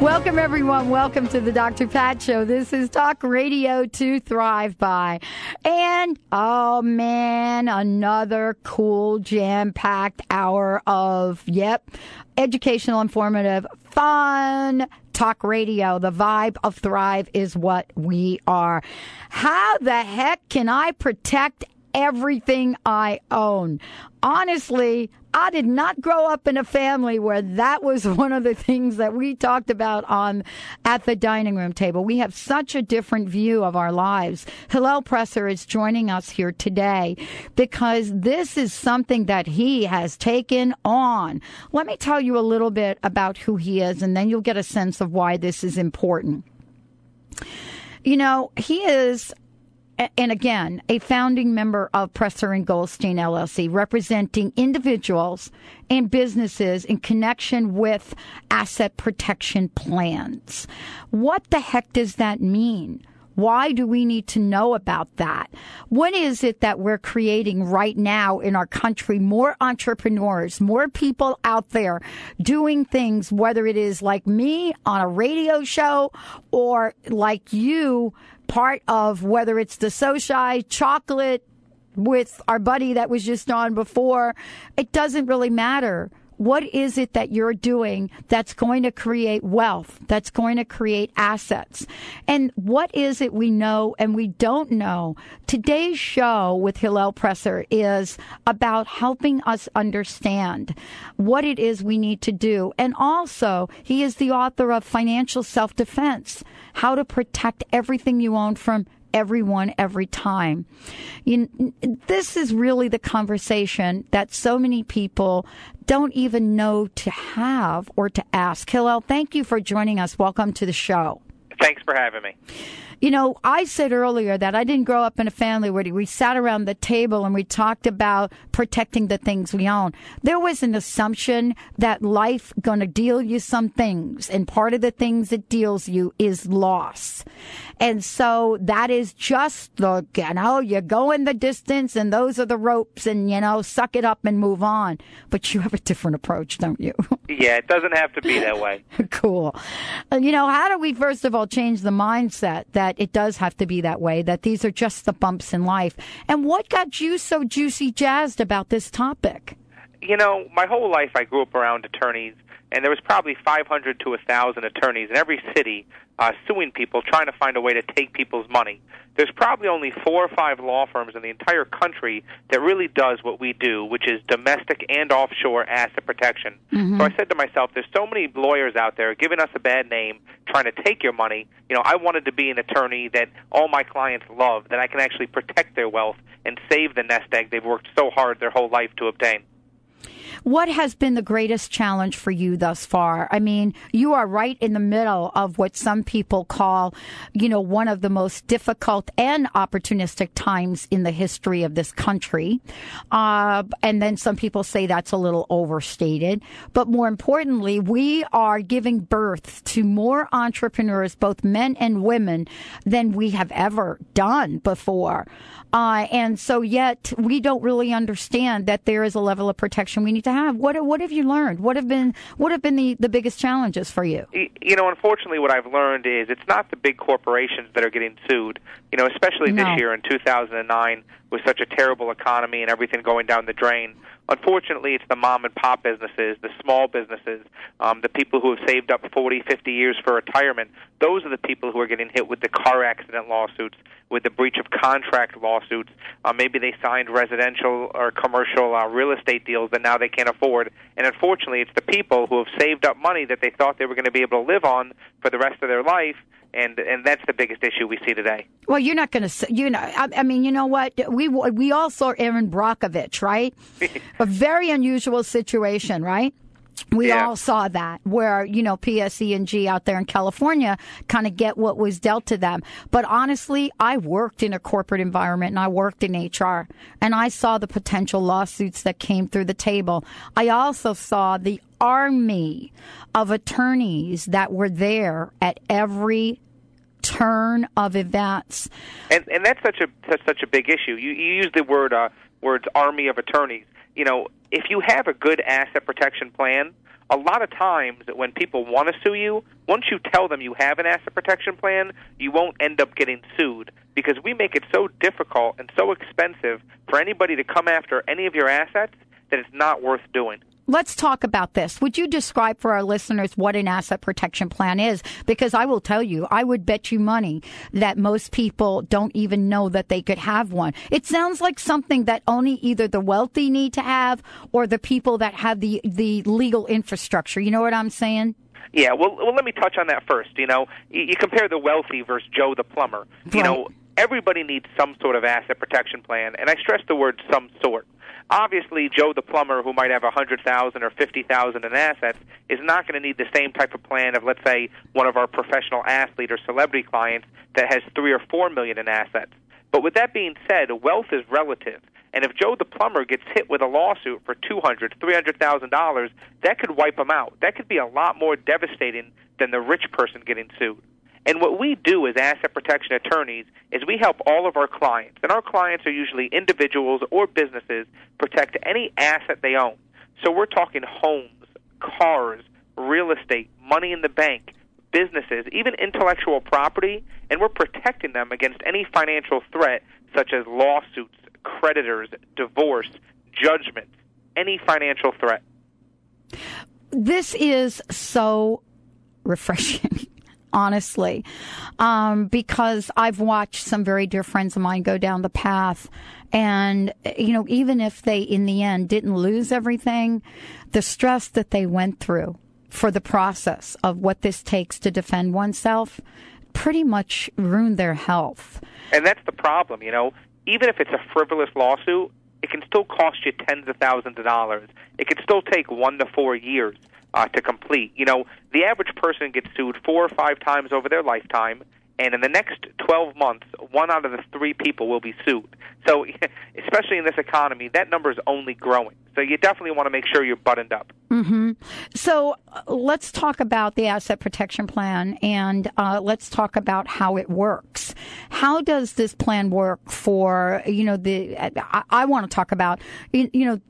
Welcome, everyone. Welcome to the Dr. Pat Show. This is Talk Radio to Thrive By. And, oh man, another cool, jam packed hour of, yep, educational, informative, fun talk radio. The vibe of Thrive is what we are. How the heck can I protect everything I own. Honestly, I did not grow up in a family where that was one of the things that we talked about on at the dining room table. We have such a different view of our lives. Hillel Presser is joining us here today because this is something that he has taken on. Let me tell you a little bit about who he is and then you'll get a sense of why this is important. You know, he is and again, a founding member of Presser and Goldstein LLC, representing individuals and businesses in connection with asset protection plans. What the heck does that mean? Why do we need to know about that? What is it that we're creating right now in our country? More entrepreneurs, more people out there doing things, whether it is like me on a radio show or like you part of whether it's the Xocai chocolate with our buddy that was just on before. It doesn't really matter. What is it that you're doing that's going to create wealth, that's going to create assets? And what is it we know and we don't know? Today's show with Hillel Presser is about helping us understand what it is we need to do. And also, he is the author of Financial Self Defense how to protect everything you own from everyone every time. You, this is really the conversation that so many people don't even know to have or to ask. Hillel, thank you for joining us. Welcome to the show. Thanks for having me. You know, I said earlier that I didn't grow up in a family where we sat around the table and we talked about protecting the things we own. There was an assumption that life going to deal you some things, and part of the things it deals you is loss. And so that is just the, you know, you go in the distance and those are the ropes and, you know, suck it up and move on. But you have a different approach, don't you? Yeah, it doesn't have to be that way. cool. Uh, you know, how do we first of all change the mindset that it does have to be that way, that these are just the bumps in life? And what got you so juicy jazzed about this topic? You know, my whole life I grew up around attorneys and there was probably 500 to 1,000 attorneys in every city uh, suing people, trying to find a way to take people's money. There's probably only four or five law firms in the entire country that really does what we do, which is domestic and offshore asset protection. Mm-hmm. So I said to myself, there's so many lawyers out there giving us a bad name, trying to take your money. You know, I wanted to be an attorney that all my clients love, that I can actually protect their wealth and save the nest egg they've worked so hard their whole life to obtain. What has been the greatest challenge for you thus far? I mean, you are right in the middle of what some people call, you know, one of the most difficult and opportunistic times in the history of this country. Uh, and then some people say that's a little overstated. But more importantly, we are giving birth to more entrepreneurs, both men and women, than we have ever done before. Uh, and so yet we don't really understand that there is a level of protection we need to have. What what have you learned? What have been what have been the, the biggest challenges for you? You know, unfortunately, what I've learned is it's not the big corporations that are getting sued. You know, especially no. this year in 2009 with such a terrible economy and everything going down the drain. Unfortunately, it's the mom and pop businesses, the small businesses, um, the people who have saved up 40, 50 years for retirement. Those are the people who are getting hit with the car accident lawsuits, with the breach of contract lawsuits. Uh, maybe they signed residential or commercial uh, real estate deals that now they can't afford. And unfortunately, it's the people who have saved up money that they thought they were going to be able to live on for the rest of their life and and that's the biggest issue we see today. Well, you're not going to, you know, I, I, mean, you know what? We we all saw Erin Brockovich, right? a very unusual situation, right? We Yeah. all saw that where, you know, PSE and G out there in California kind of get what was dealt to them. But honestly, I worked in a corporate environment and I worked in HR and I saw the potential lawsuits that came through the table. I also saw the army of attorneys that were there at every turn of events. and and that's such a that's such a big issue. You you use the word uh, words army of attorneys. You know, if you have a good asset protection plan, a lot of times when people want to sue you, once you tell them you have an asset protection plan, you won't end up getting sued because we make it so difficult and so expensive for anybody to come after any of your assets that it's not worth doing. Let's talk about this. Would you describe for our listeners what an asset protection plan is? Because I will tell you, I would bet you money that most people don't even know that they could have one. It sounds like something that only either the wealthy need to have or the people that have the, the legal infrastructure. You know what I'm saying? Yeah, well, well, let me touch on that first. You know, you, you compare the wealthy versus Joe the plumber. You Right. know, everybody needs some sort of asset protection plan, and I stress the word "some sort." Obviously, Joe the plumber, who might have a hundred thousand or fifty thousand in assets, is not going to need the same type of plan of, let's say, one of our professional athlete or celebrity clients that has three or four million in assets. But with that being said, wealth is relative. And if Joe the plumber gets hit with a lawsuit for two hundred, three hundred thousand dollars, that could wipe him out. That could be a lot more devastating than the rich person getting sued. And what we do as asset protection attorneys is we help all of our clients, and our clients are usually individuals or businesses, protect any asset they own. So we're talking homes, cars, real estate, money in the bank, businesses, even intellectual property, and we're protecting them against any financial threat such as lawsuits, creditors, divorce, judgments, any financial threat. This is so refreshing. Honestly, um, because I've watched some very dear friends of mine go down the path, and you know, even if they in the end didn't lose everything, the stress that they went through for the process of what this takes to defend oneself pretty much ruined their health. And that's the problem, you know. Even if it's a frivolous lawsuit, it can still cost you tens of thousands of dollars. It could still take one to four years uh, to complete. You know, the average person gets sued four or five times over their lifetime, and in the next 12 months, one out of the three people will be sued. So, especially in this economy, that number is only growing. So, you definitely want to make sure you're buttoned up. So uh, let's talk about the asset protection plan and uh, let's talk about how it works. How does this plan work for, you know, the, I, I want to talk about, you, you know,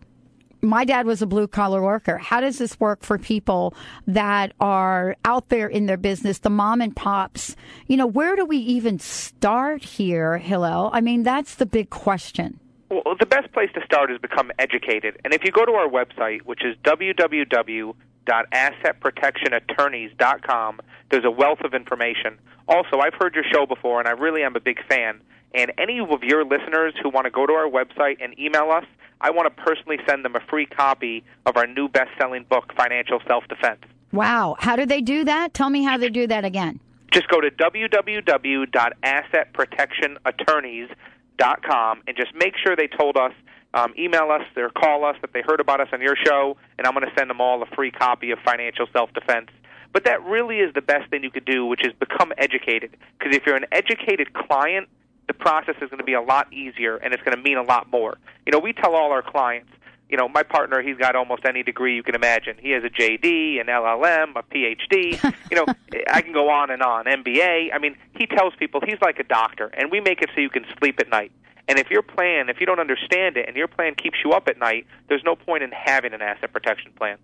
my dad was a blue collar worker. How does this work for people that are out there in their business, the mom and pops? You know, where do we even start here, Hillel? I mean, that's the big question. Well, the best place to start is become educated. And if you go to our website, which is www.assetprotectionattorneys.com, there's a wealth of information. Also, I've heard your show before, and I really am a big fan. And any of your listeners who want to go to our website and email us, I want to personally send them a free copy of our new best-selling book, Financial Self-Defense. Wow. How do they do that? Tell me how they do that again. just go to www.assetprotectionattorneys.com and just make sure they told us, um, email us or call us that they heard about us on your show, and I'm going to send them all a free copy of Financial Self Defense. But that really is the best thing you could do, which is become educated. Because if you're an educated client, the process is going to be a lot easier and it's going to mean a lot more. You know, we tell all our clients, you know, my partner, he's got almost any degree you can imagine. He has a JD, an LLM, a PhD. you know, I can go on and on. MBA. I mean, he tells people he's like a doctor, and we make it so you can sleep at night. And if your plan, if you don't understand it, and your plan keeps you up at night, there's no point in having an asset protection plan.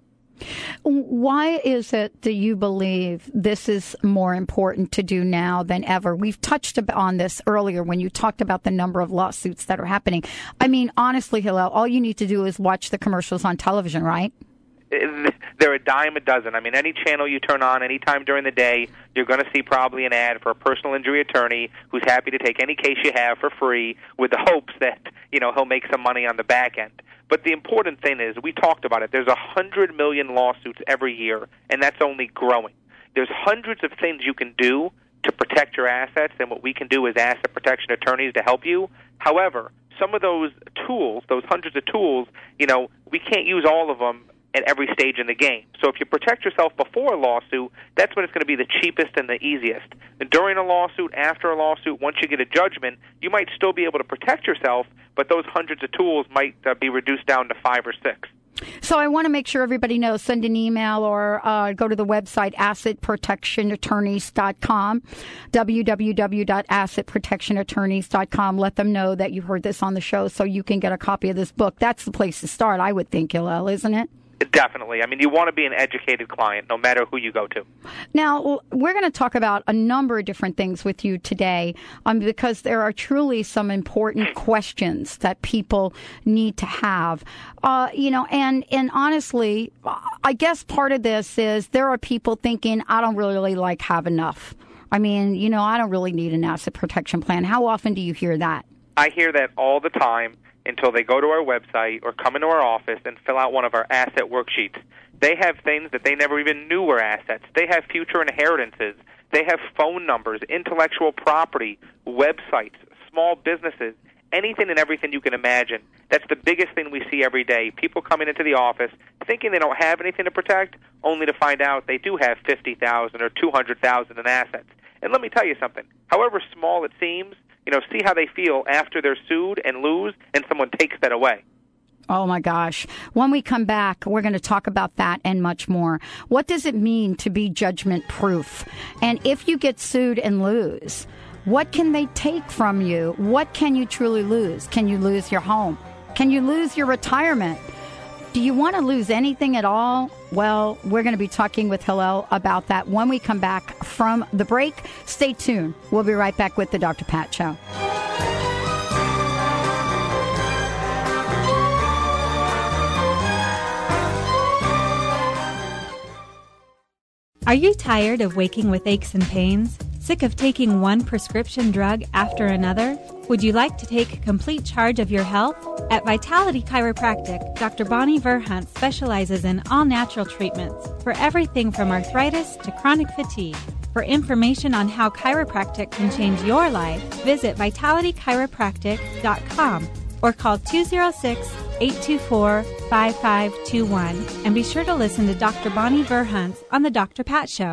Why is it that you believe this is more important to do now than ever? We've touched on this earlier when you talked about the number of lawsuits that are happening. I mean, honestly, Hillel, all you need to do is watch the commercials on television, right? Eh, they're a dime a dozen. I mean, any channel you turn on, any time during the day, you're going to see probably an ad for a personal injury attorney who's happy to take any case you have for free with the hopes that, you know, he'll make some money on the back end. But the important thing is, we talked about it, there's a hundred million lawsuits every year, and that's only growing. There's hundreds of things you can do to protect your assets and what we can do as asset protection attorneys to help you. However, some of those tools, those hundreds of tools, you know, we can't use all of them at every stage in the game. So if you protect yourself before a lawsuit, that's when it's going to be the cheapest and the easiest. And during a lawsuit, after a lawsuit, once you get a judgment, you might still be able to protect yourself, but those hundreds of tools might uh, be reduced down to five or six. So I want to make sure everybody knows. Send an email or uh, go to the website assetprotectionattorneys.com, www.assetprotectionattorneys.com. Let them know that you heard this on the show so you can get a copy of this book. That's the place to start, I would think, Hillel, isn't it? Definitely. I mean, you want to be an educated client no matter who you go to. Now, we're going to talk about a number of different things with you today um, because there are truly some important questions that people need to have. Uh, you know, and, and honestly, I guess part of this is there are people thinking, I don't really like have enough. I mean, you know, I don't really need an asset protection plan. How often do you hear that? I hear that all the time until they go to our website or come into our office and fill out one of our asset worksheets. They have things that they never even knew were assets. They have future inheritances. They have phone numbers, intellectual property, websites, small businesses, anything and everything you can imagine. That's the biggest thing we see every day. People coming into the office thinking they don't have anything to protect, only to find out they do have 50,000 or 200,000 in assets. And let me tell you something. However small it seems, you know, see how they feel after they're sued and lose and someone takes that away. Oh my gosh. When we come back, we're going to talk about that and much more. What does it mean to be judgment proof? And if you get sued and lose, what can they take from you? What can you truly lose? Can you lose your home? Can you lose your retirement? Do you want to lose anything at all? Well, we're going to be talking with Hillel about that when we come back from the break. Stay tuned. We'll be right back with the Dr. Pat Show. Are you tired of waking with aches and pains? Sick of taking one prescription drug after another? Would you like to take complete charge of your health? At Vitality Chiropractic, Dr. Bonnie Verhunt specializes in all natural treatments for everything from arthritis to chronic fatigue. For information on how chiropractic can change your life, visit vitalitychiropractic.com or call 206 824 5521 and be sure to listen to Dr. Bonnie Verhunt on The Dr. Pat Show.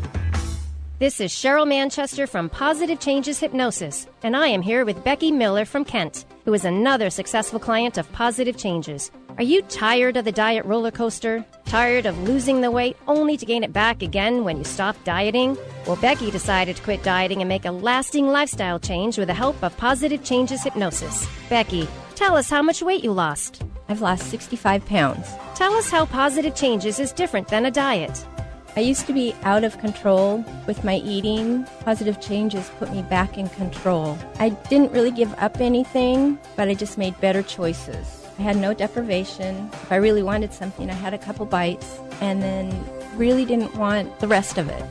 This is Cheryl Manchester from Positive Changes Hypnosis, and I am here with Becky Miller from Kent, who is another successful client of Positive Changes. Are you tired of the diet roller coaster? Tired of losing the weight only to gain it back again when you stop dieting? Well, Becky decided to quit dieting and make a lasting lifestyle change with the help of Positive Changes Hypnosis. Becky, tell us how much weight you lost. I've lost 65 pounds. Tell us how Positive Changes is different than a diet. I used to be out of control with my eating. Positive changes put me back in control. I didn't really give up anything, but I just made better choices. I had no deprivation. If I really wanted something, I had a couple bites and then really didn't want the rest of it.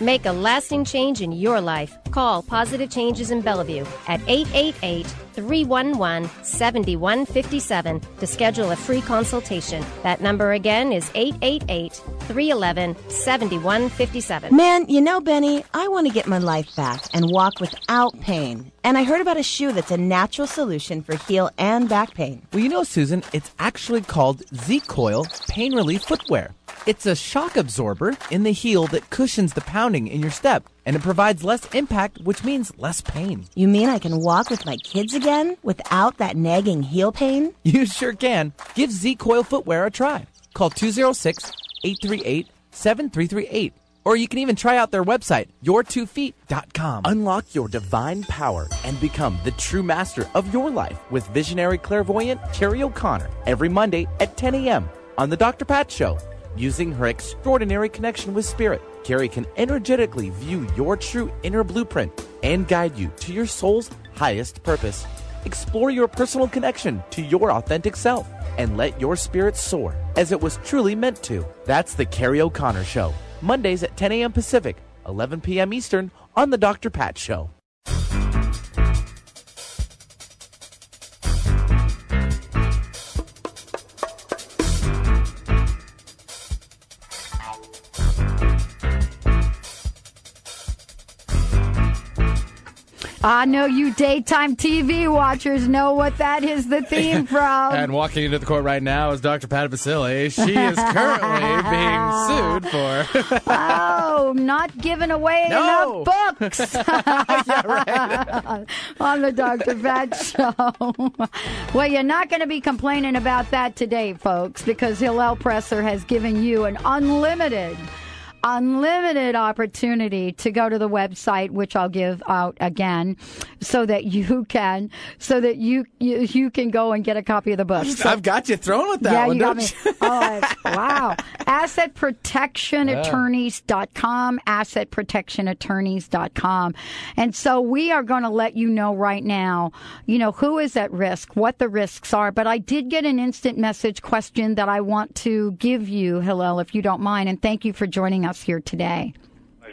Make a lasting change in your life. Call Positive Changes in Bellevue at 888 311 7157 to schedule a free consultation. That number again is 888 311 7157. Man, you know, Benny, I want to get my life back and walk without pain. And I heard about a shoe that's a natural solution for heel and back pain. Well, you know, Susan, it's actually called Z Coil Pain Relief Footwear. It's a shock absorber in the heel that cushions the pounding in your step, and it provides less impact, which means less pain. You mean I can walk with my kids again without that nagging heel pain? You sure can. Give Z Coil Footwear a try. Call 206 838 7338. Or you can even try out their website, your2feet.com. Unlock your divine power and become the true master of your life with visionary clairvoyant Terry O'Connor every Monday at 10 a.m. on The Dr. Pat Show. Using her extraordinary connection with Spirit, Carrie can energetically view your true inner blueprint and guide you to your soul's highest purpose. Explore your personal connection to your authentic self and let your spirit soar as it was truly meant to. That's the Carrie O'Connor Show. Mondays at 10 a.m. Pacific, 11 p.m. Eastern on The Dr. Pat Show. I know you daytime TV watchers know what that is the theme from. And walking into the court right now is Dr. Pat Baccili. She is currently being sued for. oh, not giving away No. enough books on the Dr. Pat Show. well, you're not going to be complaining about that today, folks, because Hillel Presser has given you an unlimited unlimited opportunity to go to the website which I'll give out again so that you can so that you you, you can go and get a copy of the book. So- I've got you thrown with that yeah, one, you got me. Oh, wow. AssetProtectionAttorneys.com, AssetProtectionAttorneys.com. And so we are going to let you know right now, you know, who is at risk, what the risks are. But I did get an instant message question that I want to give you, Hillel, if you don't mind. And thank you for joining us here today.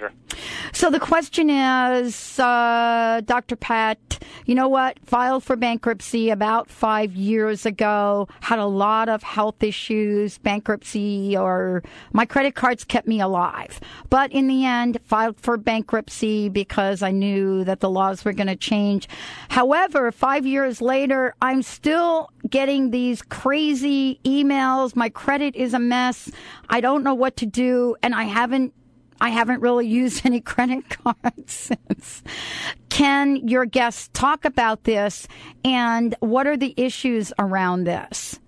Pleasure. So the question is, uh, Dr. Pat, you know what? Filed for bankruptcy about five years ago. Had a lot of health issues, bankruptcy, or my credit cards kept me alive. But in the end, filed for bankruptcy because I knew that the laws were going to change. However, five years later, I'm still getting these crazy emails. My credit is a mess. I don't know what to do, and I haven't I haven't really used any credit cards since. Can your guests talk about this and what are the issues around this?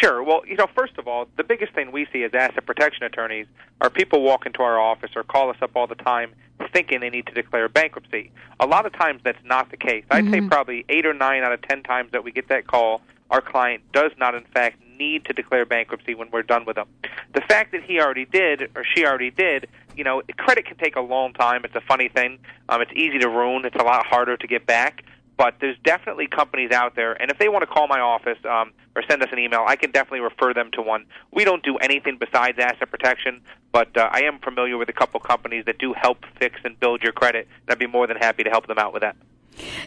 Sure. Well, you know, first of all, the biggest thing we see as asset protection attorneys are people walk into our office or call us up all the time thinking they need to declare bankruptcy. A lot of times that's not the case. I'd say mm-hmm. probably 8 or 9 out of 10 times that we get that call, our client does not in fact need to declare bankruptcy when we're done with them. The fact that he already did or she already did, you know, credit can take a long time. It's a funny thing. Um, it's easy to ruin. It's a lot harder to get back. But there's definitely companies out there, and if they want to call my office um, or send us an email, I can definitely refer them to one. We don't do anything besides asset protection, but uh, I am familiar with a couple companies that do help fix and build your credit, and I'd be more than happy to help them out with that.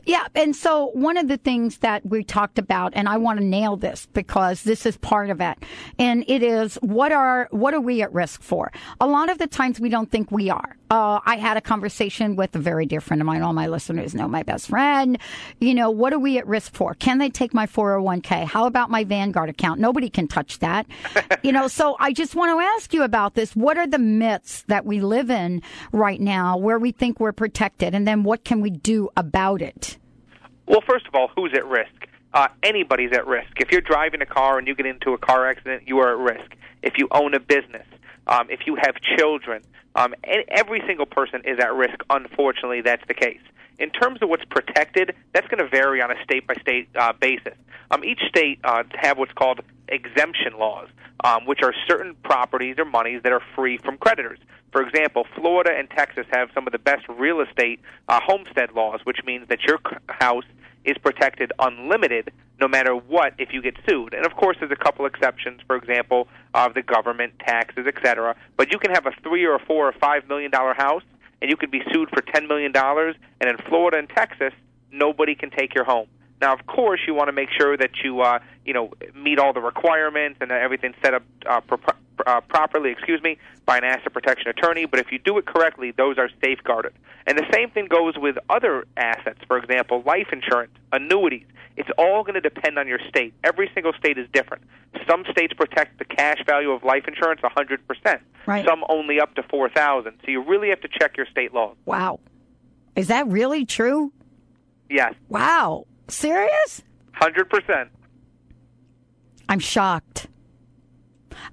Yeah, and so one of the things that we talked about, and I want to nail this because this is part of it, and it is what are what are we at risk for? A lot of the times we don't think we are. Uh, I had a conversation with a very dear friend of mine. All my listeners know my best friend. You know, what are we at risk for? Can they take my 401k? How about my Vanguard account? Nobody can touch that. you know, so I just want to ask you about this. What are the myths that we live in right now where we think we're protected? And then what can we do about it? Well, first of all, who's at risk? Uh, anybody's at risk. If you're driving a car and you get into a car accident, you are at risk. If you own a business, um, if you have children, um, every single person is at risk. Unfortunately, that's the case. In terms of what's protected, that's going to vary on a state by state basis. Um, each state uh, have what's called exemption laws, um, which are certain properties or monies that are free from creditors. For example, Florida and Texas have some of the best real estate uh, homestead laws, which means that your house is protected unlimited no matter what if you get sued. And of course, there's a couple exceptions. For example, of the government, taxes, etc. But you can have a three or four or five million dollar house, and you could be sued for ten million dollars. And in Florida and Texas, nobody can take your home. Now, of course, you want to make sure that you, uh, you know, meet all the requirements and that everything's set up uh, pro- uh, properly. Excuse me, by an asset protection attorney. But if you do it correctly, those are safeguarded. And the same thing goes with other assets. For example, life insurance, annuities. It's all going to depend on your state. Every single state is different. Some states protect the cash value of life insurance 100%. Right. Some only up to 4000 So you really have to check your state laws. Wow. Is that really true? Yes, Wow. Serious? 100%. I'm shocked.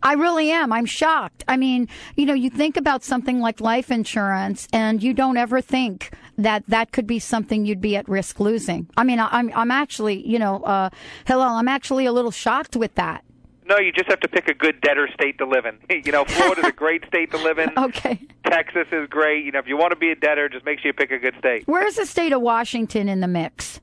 I really am. I'm shocked. I mean, you know, you think about something like life insurance and you don't ever think that that could be something you'd be at risk losing. I mean, I'm, I'm actually, you know, uh, Hillel, I'm actually a little shocked with that. No, you just have to pick a good debtor state to live in. You know, Florida's a great state to live in. Okay. Texas is great. You know, if you want to be a debtor, just make sure you pick a good state. Where's the state of Washington in the mix?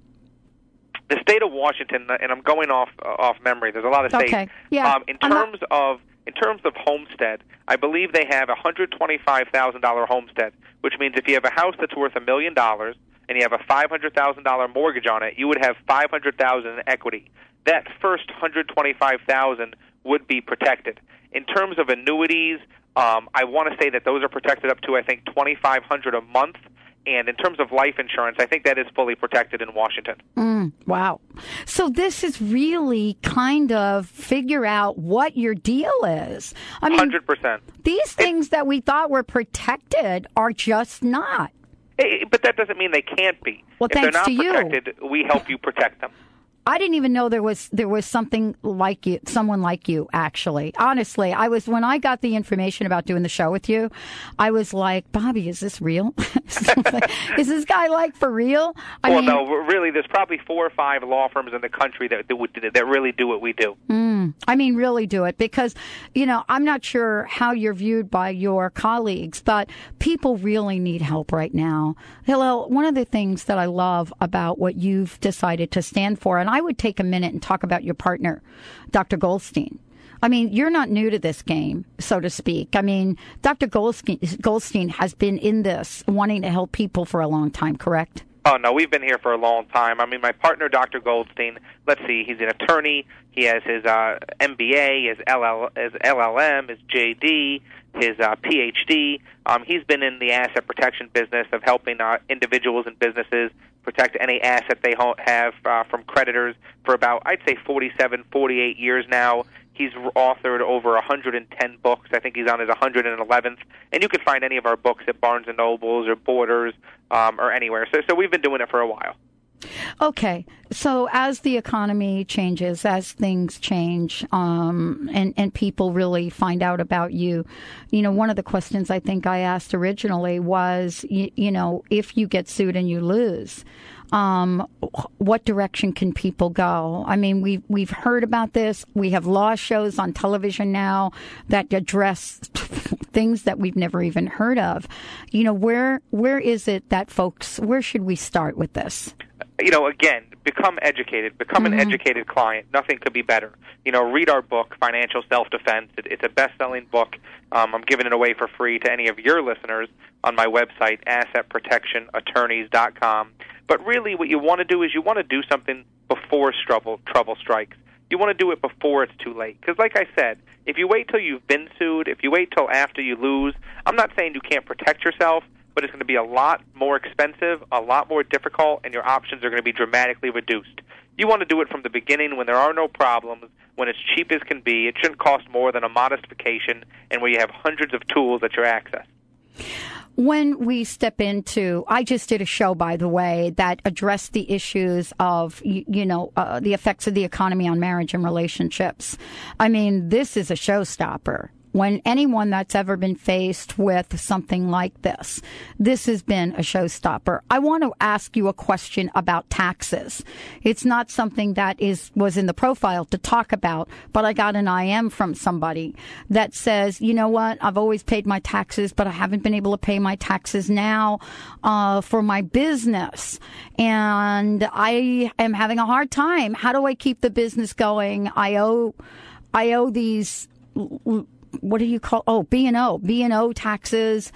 The state of Washington, and I'm going off uh, off memory. There's a lot of states. Okay. Yeah. Um, in not- terms of in terms of homestead, I believe they have a hundred twenty five thousand dollar homestead, which means if you have a house that's worth a million dollars and you have a five hundred thousand dollar mortgage on it, you would have five hundred thousand in equity. That first hundred twenty five thousand would be protected. In terms of annuities, um, I want to say that those are protected up to I think twenty five hundred a month. And in terms of life insurance, I think that is fully protected in Washington. Mm, wow. So this is really kind of figure out what your deal is. I mean, Hundred percent. these things that we thought were protected are just not. Eh, But that doesn't mean they can't be. Well, if they're thanks not to you. protected, we help you protect them. I didn't even know there was there was something like you, someone like you. Actually, honestly, I was when I got the information about doing the show with you, I was like, Bobby, is this real? is this guy like for real? I well, mean, no, really, there's probably four or five law firms in the country that that, would, that really do what we do. Mm, I mean, really do it because, you know, I'm not sure how you're viewed by your colleagues, but people really need help right now. Hillel, one of the things that I love about what you've decided to stand for, and I would take a minute and talk about your partner, Dr. Goldstein. I mean, you're not new to this game, so to speak. I mean, Dr. Goldstein, Goldstein has been in this wanting to help people for a long time, correct? Oh no, we've been here for a long time. I mean, my partner, Dr. Goldstein. Let's see, he's an attorney. He has his uh, MBA, his LL, his LLM, his JD, his uh, PhD. Um, he's been in the asset protection business of helping uh, individuals and businesses protect any asset they have uh, from creditors for about, I'd say, 47, 48 years now. He's authored over 110 books. I think he's on his 111th. And you can find any of our books at Barnes and Nobles or Borders um, or anywhere. So, so we've been doing it for a while. Okay, so as the economy changes, as things change, um, and and people really find out about you, you know, one of the questions I think I asked originally was, you, you know, if you get sued and you lose, um, what direction can people go? I mean, we've we've heard about this. We have law shows on television now that address things that we've never even heard of. You know, where where is it that folks? Where should we start with this? you know, again, become educated, become an educated client. Nothing could be better. You know, read our book, Financial Self Defense. It, it's a best-selling book. Um, I'm giving it away for free to any of your listeners on my website, AssetProtectionAttorneys.com. But really, what you want to do is you want to do something before trouble trouble strikes. You want to do it before it's too late. Because, like I said, if you wait till you've been sued, if you wait till after you lose, I'm not saying you can't protect yourself, but it's going to be a lot more expensive, a lot more difficult, and your options are going to be dramatically reduced. You want to do it from the beginning when there are no problems, when it's cheap as can be. It shouldn't cost more than a modest vacation, and where you have hundreds of tools at your access. When we step into i just did a show by the way that addressed the issues of you, you know uh, the effects of the economy on marriage and relationships. I mean this is a showstopper when anyone that's ever been faced with something like this, this has been a showstopper. I want to ask you a question about taxes. It's not something that is was in the profile to talk about, but I got an IM from somebody that says, you know what, I've always paid my taxes, but I haven't been able to pay my taxes now uh, for my business, and I am having a hard time. How do I keep the business going? I owe, I owe these what do you call oh b and o b and o taxes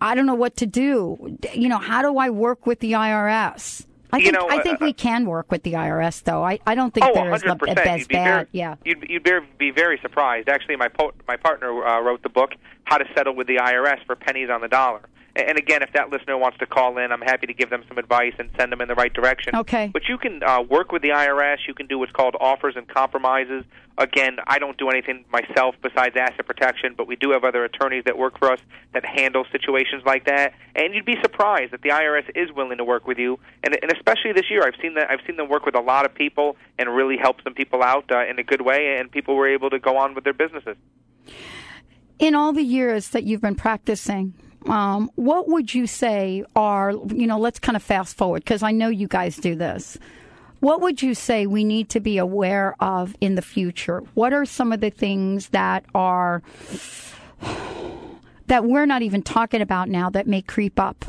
i don't know what to do you know how do i work with the irs I You think, know, I think uh, we can work with the IRS, though. I, I don't think oh, there is the 100%. best You'd be bad. very, yeah. You'd, you'd be, be very surprised. Actually, my po- my partner uh, wrote the book "How to Settle with the IRS for Pennies on the Dollar." And again, if that listener wants to call in, I'm happy to give them some advice and send them in the right direction. Okay. But you can uh, work with the IRS. You can do what's called offers and compromises. Again, I don't do anything myself besides asset protection, but we do have other attorneys that work for us that handle situations like that. And you'd be surprised that the IRS is willing to work with you. And, and especially this year, I've seen that I've seen them work with a lot of people and really help some people out uh, in a good way, and people were able to go on with their businesses. In all the years that you've been practicing, um, what would you say are, you know, let's kind of fast forward because I know you guys do this. What would you say we need to be aware of in the future? What are some of the things that are that we're not even talking about now that may creep up?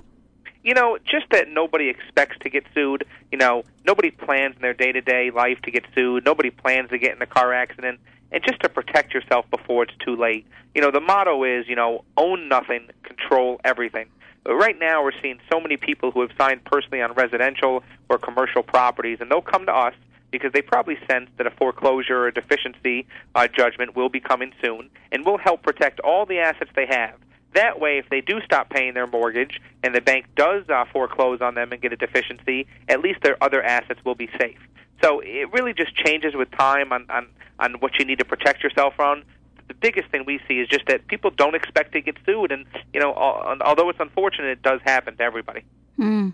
You know, just that nobody expects to get sued. You know, nobody plans in their day to day life to get sued. Nobody plans to get in a car accident. And just to protect yourself before it's too late. You know, the motto is, you know, own nothing, control everything. But right now, we're seeing so many people who have signed personally on residential or commercial properties, and they'll come to us because they probably sense that a foreclosure or deficiency uh, judgment will be coming soon, and we'll help protect all the assets they have. That way, if they do stop paying their mortgage and the bank does uh, foreclose on them and get a deficiency, at least their other assets will be safe. So it really just changes with time on, on, on what you need to protect yourself from. The biggest thing we see is just that people don't expect to get sued, and you know, although it's unfortunate, it does happen to everybody. Mm.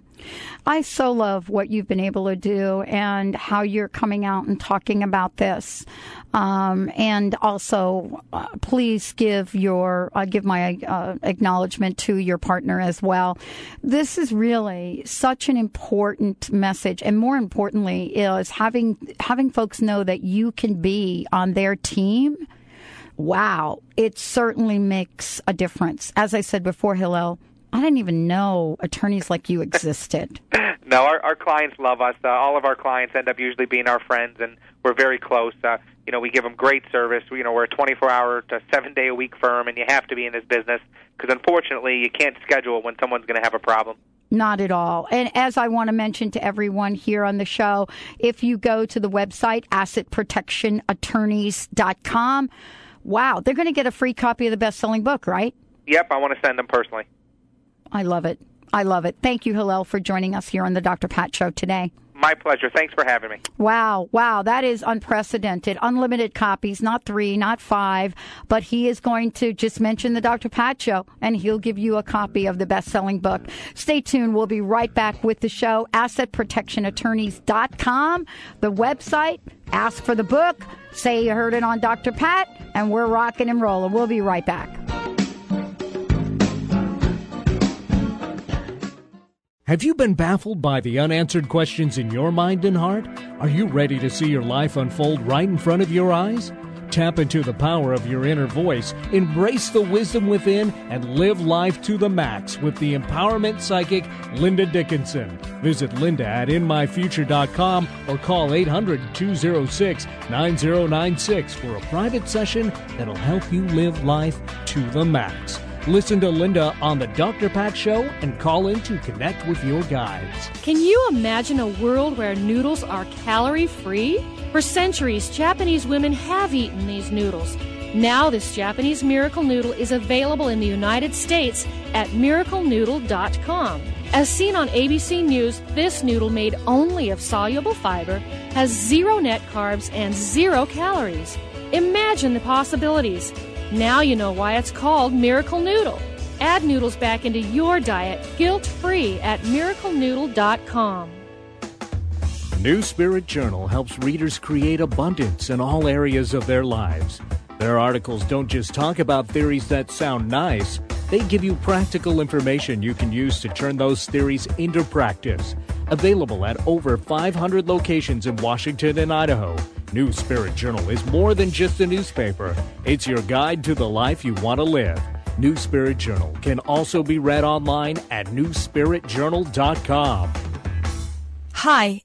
I so love what you've been able to do and how you're coming out and talking about this. Um, and also, uh, please give your uh, give my uh, acknowledgement to your partner as well. This is really such an important message, and more importantly, is having having folks know that you can be on their team. Wow, it certainly makes a difference. As I said before, Hillel I didn't even know attorneys like you existed. no, our, our clients love us. Uh, all of our clients end up usually being our friends, and we're very close. Uh, you know, we give them great service. We, you know, we're a 24-hour to seven-day-a-week firm, and you have to be in this business because, unfortunately, you can't schedule when someone's going to have a problem. Not at all. And as I want to mention to everyone here on the show, if you go to the website, assetprotectionattorneys.com, wow, they're going to get a free copy of the best selling book, right? Yep, I want to send them personally. I love it. I love it. Thank you, Hillel, for joining us here on the Dr. Pat Show today. My pleasure. Thanks for having me. Wow, wow, that is unprecedented. Unlimited copies, not three, not five, but he is going to just mention the Dr. Pat Show and he'll give you a copy of the best selling book. Stay tuned. We'll be right back with the show. AssetProtectionAttorneys.com, the website. Ask for the book. Say you heard it on Dr. Pat, and we're rocking and rolling. We'll be right back. Have you been baffled by the unanswered questions in your mind and heart? Are you ready to see your life unfold right in front of your eyes? Tap into the power of your inner voice, embrace the wisdom within, and live life to the max with the empowerment psychic Linda Dickinson. Visit Linda at InMyFuture.com or call 800 206 9096 for a private session that'll help you live life to the max. Listen to Linda on The Dr. Pat Show and call in to connect with your guides. Can you imagine a world where noodles are calorie free? For centuries, Japanese women have eaten these noodles. Now, this Japanese miracle noodle is available in the United States at miraclenoodle.com. As seen on ABC News, this noodle made only of soluble fiber has zero net carbs and zero calories. Imagine the possibilities. Now you know why it's called Miracle Noodle. Add noodles back into your diet guilt free at miraclenoodle.com. New Spirit Journal helps readers create abundance in all areas of their lives. Their articles don't just talk about theories that sound nice, they give you practical information you can use to turn those theories into practice. Available at over 500 locations in Washington and Idaho. New Spirit Journal is more than just a newspaper, it's your guide to the life you want to live. New Spirit Journal can also be read online at newspiritjournal.com. Hi,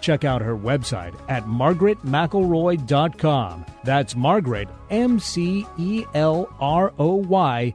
Check out her website at margaretmcelroy.com. That's Margaret, M C E L R O Y.com.